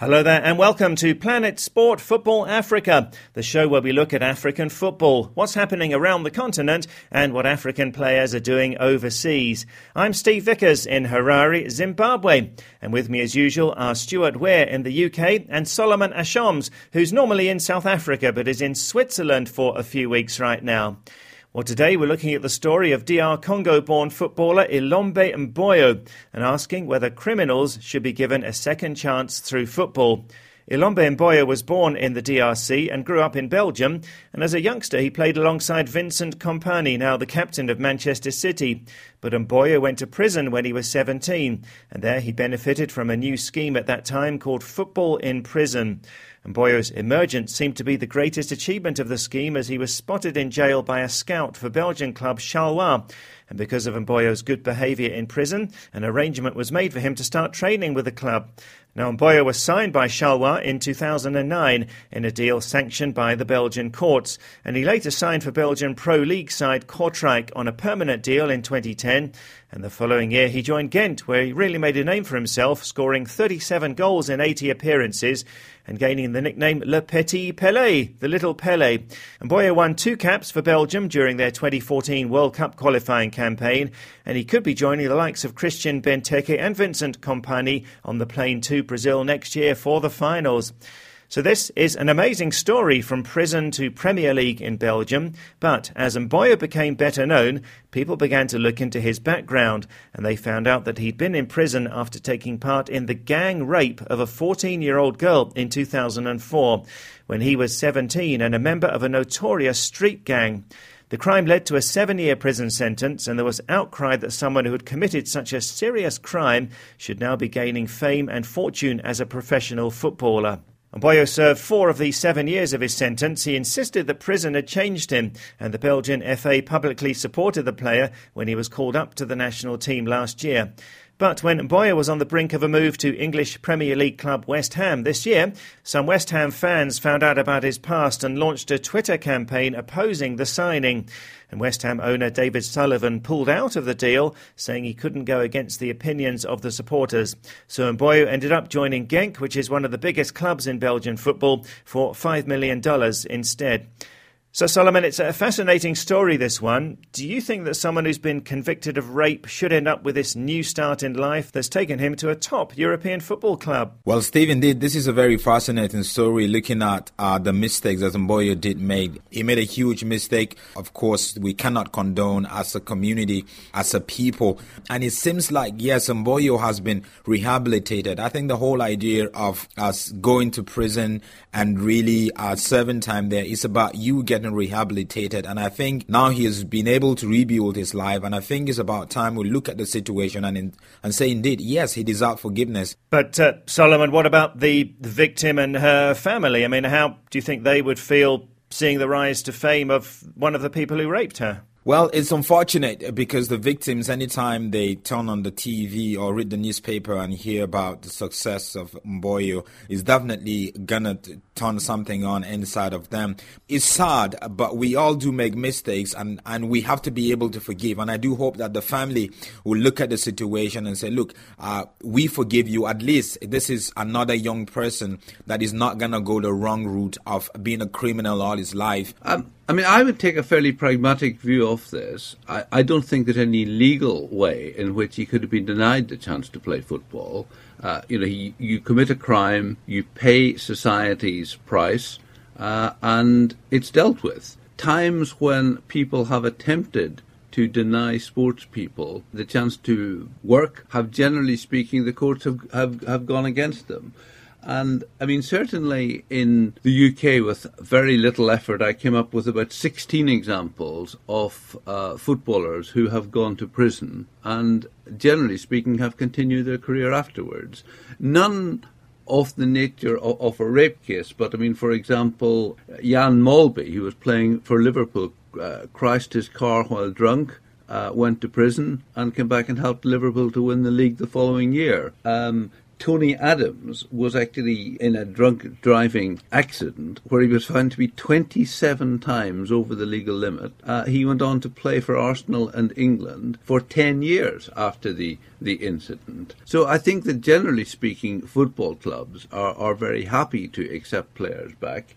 Hello there, and welcome to Planet Sport Football Africa, the show where we look at African football, what's happening around the continent, and what African players are doing overseas. I'm Steve Vickers in Harare, Zimbabwe, and with me as usual are Stuart Weir in the UK and Solomon Ashoms, who's normally in South Africa but is in Switzerland for a few weeks right now. Well, today we're looking at the story of DR Congo born footballer Ilombe Mboyo and asking whether criminals should be given a second chance through football. Ilombe Mboyo was born in the DRC and grew up in Belgium, and as a youngster he played alongside Vincent Kompany, now the captain of Manchester City. But Mboyo went to prison when he was 17, and there he benefited from a new scheme at that time called Football in Prison. Mboyo's emergence seemed to be the greatest achievement of the scheme as he was spotted in jail by a scout for Belgian club Charleroi. And because of Mboyo's good behaviour in prison, an arrangement was made for him to start training with the club. Now, Mboyo was signed by Charleroi in 2009 in a deal sanctioned by the Belgian courts, and he later signed for Belgian Pro League side Kortrijk on a permanent deal in 2010. And the following year, he joined Ghent, where he really made a name for himself, scoring 37 goals in 80 appearances and gaining the nickname Le Petit Pelé, the Little Pele. And Mboyo won two caps for Belgium during their 2014 World Cup qualifying campaign, and he could be joining the likes of Christian Benteke and Vincent Kompany on the plane to Brazil next year for the finals. So this is an amazing story from prison to Premier League in Belgium. But as Mboyo became better known, people began to look into his background, and they found out that he'd been in prison after taking part in the gang rape of a 14-year-old girl in 2004, when he was 17 and a member of a notorious street gang. The crime led to a seven year prison sentence, and there was outcry that someone who had committed such a serious crime should now be gaining fame and fortune as a professional footballer. Mboyo served four of the seven years of his sentence. He insisted that prison had changed him, and the Belgian FA publicly supported the player when he was called up to the national team last year. But when Mboyo was on the brink of a move to English Premier League club West Ham this year, some West Ham fans found out about his past and launched a Twitter campaign opposing the signing. And West Ham owner David Sullivan pulled out of the deal, saying he couldn't go against the opinions of the supporters. So Mboyo ended up joining Genk, which is one of the biggest clubs in Belgian football, for $5 million instead. So, Solomon, it's a fascinating story, this one. Do you think that someone who's been convicted of rape should end up with this new start in life that's taken him to a top European football club? Well, Steve, indeed, this is a very fascinating story looking at uh, the mistakes that Mboyo did make. He made a huge mistake. Of course, we cannot condone as a community, as a people. And it seems like, yes, Mboyo has been rehabilitated. I think the whole idea of us going to prison and really uh, serving time there is about you getting rehabilitated. And I think now he has been able to rebuild his life. And I think it's about time we look at the situation and in, and say, indeed, yes, he deserves forgiveness. But uh, Solomon, what about the victim and her family? I mean, how do you think they would feel seeing the rise to fame of one of the people who raped her? Well, it's unfortunate because the victims, anytime they turn on the TV or read the newspaper and hear about the success of Mboyo, is definitely gonna turn something on inside of them. It's sad, but we all do make mistakes and, and we have to be able to forgive. And I do hope that the family will look at the situation and say, look, uh, we forgive you. At least this is another young person that is not gonna go the wrong route of being a criminal all his life. Um, I mean, I would take a fairly pragmatic view of this. I, I, don't think that any legal way in which he could have been denied the chance to play football. Uh, you know, he, you commit a crime, you pay society's price, uh, and it's dealt with. Times when people have attempted to deny sports people the chance to work have, generally speaking, the courts have, have, have gone against them. And I mean, certainly in the UK, with very little effort, I came up with about 16 examples of uh, footballers who have gone to prison and, generally speaking, have continued their career afterwards. None of the nature of, of, a rape case, but I mean, for example, Jan Molby, who was playing for Liverpool, uh, crashed his car while drunk. Uh, went to prison and came back and helped Liverpool to win the league the following year. Um, Tony Adams was actually in a drunk driving accident where he was found to be 27 times over the legal limit. Uh, he went on to play for Arsenal and England for 10 years after the, the incident. So I think that generally speaking, football clubs are, are very happy to accept players back.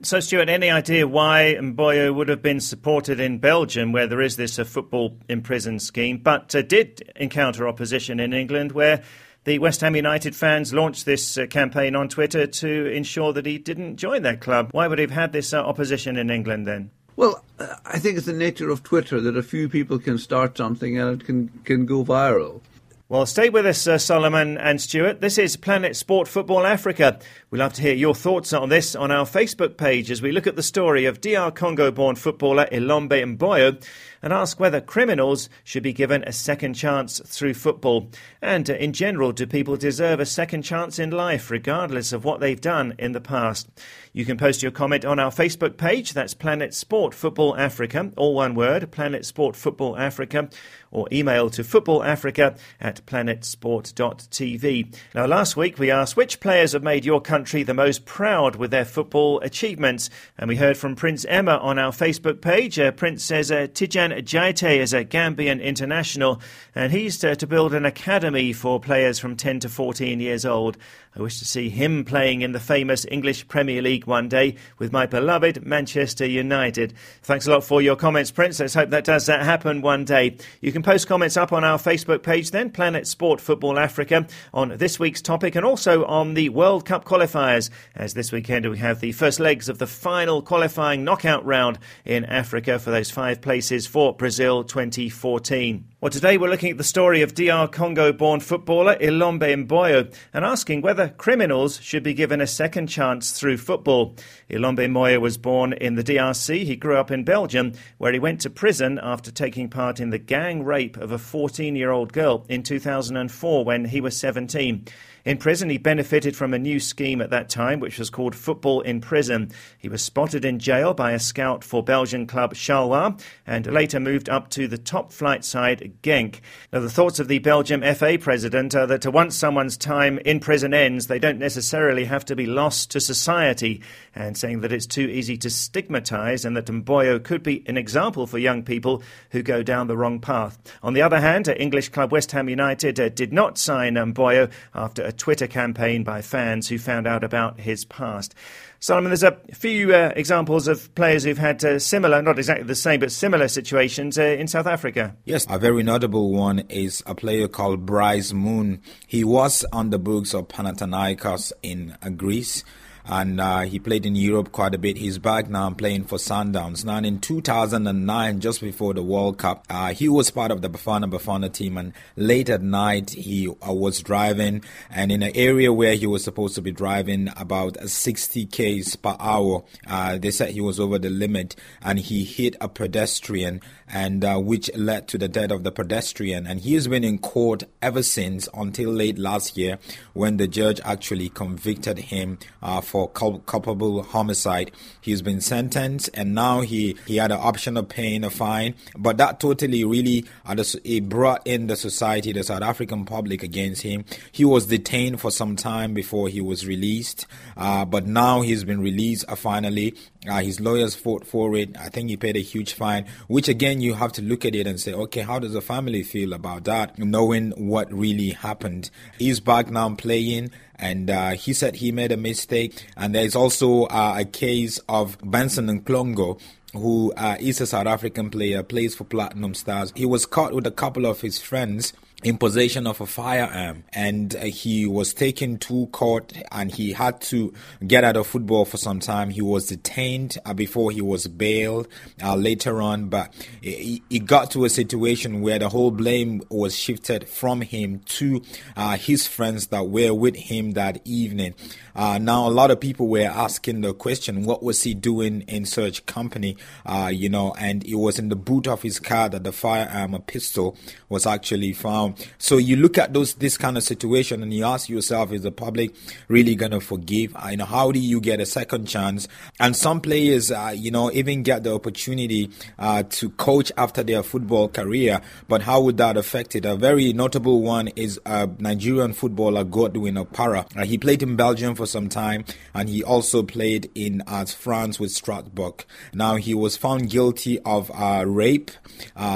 So, Stuart, any idea why Mboyo would have been supported in Belgium, where there is this uh, football in prison scheme, but uh, did encounter opposition in England, where the West Ham United fans launched this uh, campaign on Twitter to ensure that he didn't join their club? Why would he have had this uh, opposition in England then? Well, uh, I think it's the nature of Twitter that a few people can start something and it can, can go viral. Well, stay with us, uh, Solomon and Stuart. This is Planet Sport Football Africa. We'd love to hear your thoughts on this on our Facebook page as we look at the story of DR Congo born footballer Ilombe Mboyo and ask whether criminals should be given a second chance through football. And uh, in general, do people deserve a second chance in life, regardless of what they've done in the past? You can post your comment on our Facebook page. That's Planet Sport Football Africa, all one word, Planet Sport Football Africa, or email to footballafrica at planetsport.tv. Now, last week we asked which players have made your country the most proud with their football achievements, and we heard from Prince Emma on our Facebook page. Uh, Prince says uh, Tijan Jaiteh is a Gambian international, and he's to, to build an academy for players from 10 to 14 years old. I wish to see him playing in the famous English Premier League one day with my beloved Manchester United. Thanks a lot for your comments, Prince. Let's hope that does that happen one day. You can post comments up on our Facebook page then, Planet Sport Football Africa, on this week's topic and also on the World Cup qualifiers. As this weekend we have the first legs of the final qualifying knockout round in Africa for those five places for Brazil 2014. Well, today we're looking at the story of DR Congo born footballer Ilombe Mboyo and asking whether criminals should be given a second chance through football. Ilombe Mboyo was born in the DRC. He grew up in Belgium, where he went to prison after taking part in the gang rape of a 14 year old girl in 2004 when he was 17. In prison, he benefited from a new scheme at that time, which was called Football in Prison. He was spotted in jail by a scout for Belgian club Charleroi and later moved up to the top flight side Genk. Now, the thoughts of the Belgium FA president are that once someone's time in prison ends, they don't necessarily have to be lost to society, and saying that it's too easy to stigmatise and that Mboyo could be an example for young people who go down the wrong path. On the other hand, English club West Ham United uh, did not sign Mboyo after a Twitter campaign by fans who found out about his past. Simon, there's a few uh, examples of players who've had uh, similar, not exactly the same, but similar situations uh, in South Africa. Yes, a very notable one is a player called Bryce Moon. He was on the books of Panathinaikos in Greece and uh, he played in Europe quite a bit. He's back now playing for Sundowns. Now, in 2009, just before the World Cup, uh, he was part of the Bafana Bafana team, and late at night he uh, was driving, and in an area where he was supposed to be driving about 60 k's per hour, uh, they said he was over the limit, and he hit a pedestrian, and uh, which led to the death of the pedestrian. And he has been in court ever since until late last year, when the judge actually convicted him uh, for for culpable homicide. He's been sentenced, and now he he had an option of paying a fine. But that totally really uh, it brought in the society, the South African public against him. He was detained for some time before he was released, uh, but now he's been released uh, finally. Uh, his lawyers fought for it. I think he paid a huge fine, which again you have to look at it and say, okay, how does the family feel about that, knowing what really happened? He's back now playing and uh, he said he made a mistake. And there is also uh, a case of Benson Mhlongo, who uh, is a South African player, plays for Platinum Stars. He was caught with a couple of his friends in possession of a firearm and uh, he was taken to court and he had to get out of football for some time. He was detained uh, before he was bailed uh, later on but it, got to a situation where the whole blame was shifted from him to uh, his friends that were with him that evening. Uh, now a lot of people were asking the question what was he doing in such company? Uh, you know and it was in the boot of his car that the firearm a pistol was actually found know, so you look at those this kind of situation and you ask yourself, is the public really going to forgive? Uh, you know, how do you get a second chance? And some players, uh, you know, even get the opportunity uh, to coach after their football career. But how would that affect it? A very notable one is a Nigerian footballer Godwin Okpara. Uh, he played in Belgium for some time, and he also played in uh, France with Strasbourg. Now he was found guilty of uh, rape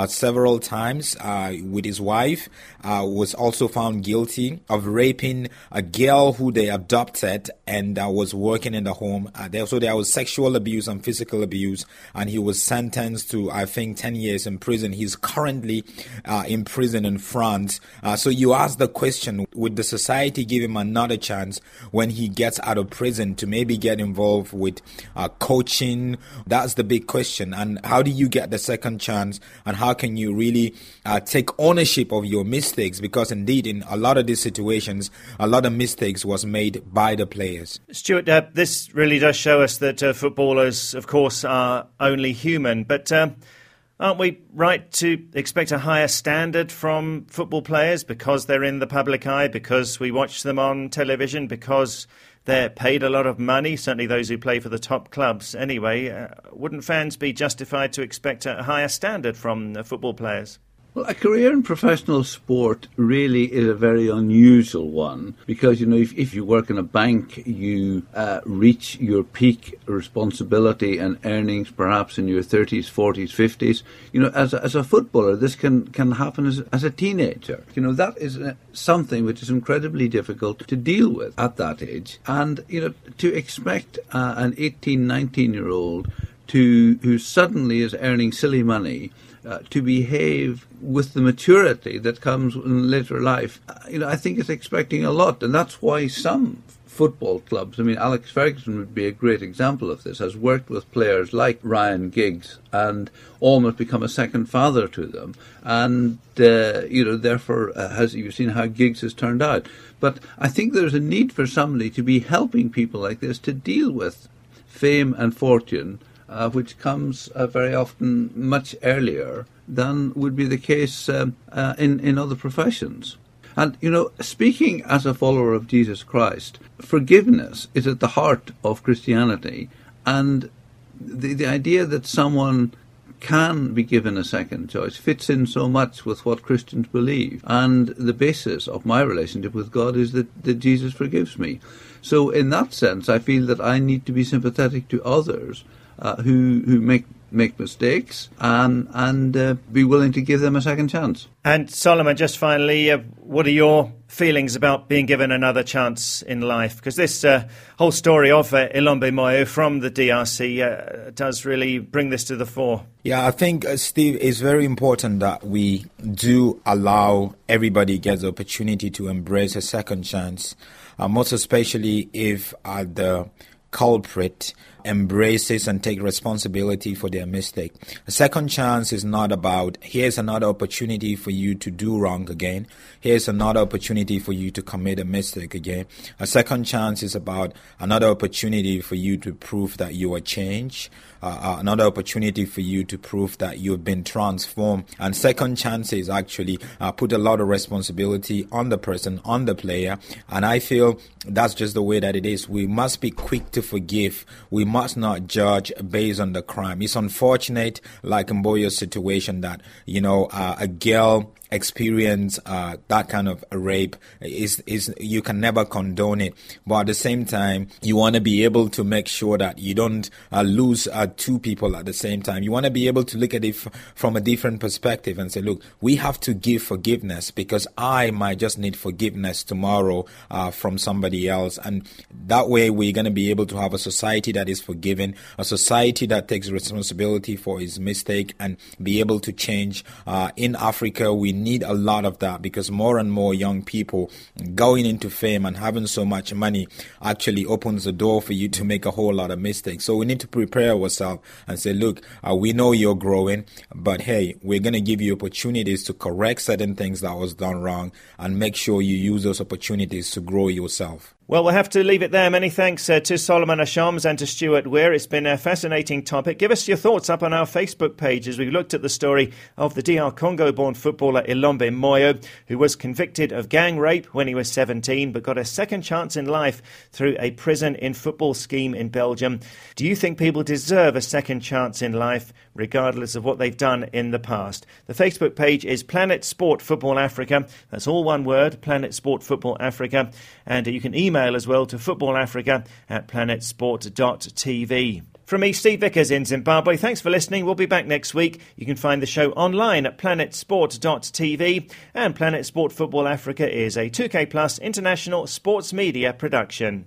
several times with his wife. Was also found guilty of raping a girl who they adopted and was working in the home. there, so there was sexual abuse and physical abuse, and he was sentenced to I think 10 years in prison. He's currently uh, in prison in France. Uh, so you ask the question would the society give him another chance when he gets out of prison to maybe get involved with uh, coaching? That's the big question. And how do you get the second chance? And how can you really uh, take ownership of your mistakes? Because indeed, in a lot of these situations, a lot of mistakes was made by the players. Stuart, uh, this really does show us that uh, footballers, of course, are only human. But um, Aren't we right to expect a higher standard from football players because they're in the public eye, because we watch them on television, because they're paid a lot of money, certainly those who play for the top clubs anyway? Uh, wouldn't fans be justified to expect a higher standard from the football players? Well, a career in professional sport really is a very unusual one because, you know, if, if you work in a bank, you uh, reach your peak responsibility and earnings perhaps in your 30s, 40s, 50s. You know, as a, as a footballer, this can, can happen as, as a teenager. You know, that is uh, something which is incredibly difficult to deal with at that age. And, you know, to expect uh, an 18, 19 year old to who suddenly is earning silly money uh, to behave with the maturity that comes in later life, uh, you know, I think it's expecting a lot, and that's why some football clubs. I mean, Alex Ferguson would be a great example of this. Has worked with players like Ryan Giggs and almost become a second father to them, and uh, you know, therefore, uh, has you've seen how Giggs has turned out. But I think there's a need for somebody to be helping people like this to deal with fame and fortune uh, which comes uh, very often much earlier than would be the case um, uh, in, in other professions. And, you know, speaking as a follower of Jesus Christ, forgiveness is at the heart of Christianity. And the, the idea that someone can be given a second choice fits in so much with what Christians believe. And the basis of my relationship with God is that, that Jesus forgives me. So, in that sense, I feel that I need to be sympathetic to others uh, who who make make mistakes and and uh, be willing to give them a second chance. And Solomon, just finally, uh, what are your feelings about being given another chance in life? Because this uh, whole story of uh, Ilombe Mboyo from the DRC uh, does really bring this to the fore. Yeah, I think uh, Steve, it's very important that we do allow everybody gets the opportunity to embrace a second chance, uh, most especially if at the culprit embraces and take responsibility for their mistake. A second chance is not about here's another opportunity for you to do wrong again. Here's another opportunity for you to commit a mistake again. A second chance is about another opportunity for you to prove that you are changed. Uh, uh, another opportunity for you to prove that you've been transformed. And second chances actually uh, put a lot of responsibility on the person, on the player. And I feel that's just the way that it is. We must be quick to forgive. We must not judge based on the crime. It's unfortunate, like in Mboyo's situation, that, you know, uh, a girl experience uh, that kind of rape is is you can never condone it. But at the same time you want to be able to make sure that you don't uh, lose uh, two people at the same time. You want to be able to look at it f- from a different perspective and say look we have to give forgiveness because i might just need forgiveness tomorrow uh, from somebody else. And that way we're going to be able to have a society that is forgiving a society that takes responsibility for its mistake and be able to change uh, in africa. We need a lot of that because more and more young people going into fame and having so much money actually opens the door for you to make a whole lot of mistakes. So we need to prepare ourselves and say, look, uh, we know you're growing, but hey, we're going to give you opportunities to correct certain things that was done wrong and make sure you use those opportunities to grow yourself. Well, we'll have to leave it there. Many thanks uh, to Solomon Ashoms and to Stuart Weir. It's been a fascinating topic. Give us your thoughts up on our Facebook page as we looked at the story of the DR Congo born footballer Ilombe Mboyo, who was convicted of gang rape when he was 17 but got a second chance in life through a prison in football scheme in Belgium. Do you think people deserve a second chance in life, regardless of what they've done in the past? The Facebook page is Planet Sport Football Africa. That's all one word, Planet Sport Football Africa. And you can email email as well to footballafrica at planetsport.tv. From me, Steve Vickers in Zimbabwe, thanks for listening. We'll be back next week. You can find the show online at planetsport.tv. And Planet Sport Football Africa is a 2K Plus international sports media production.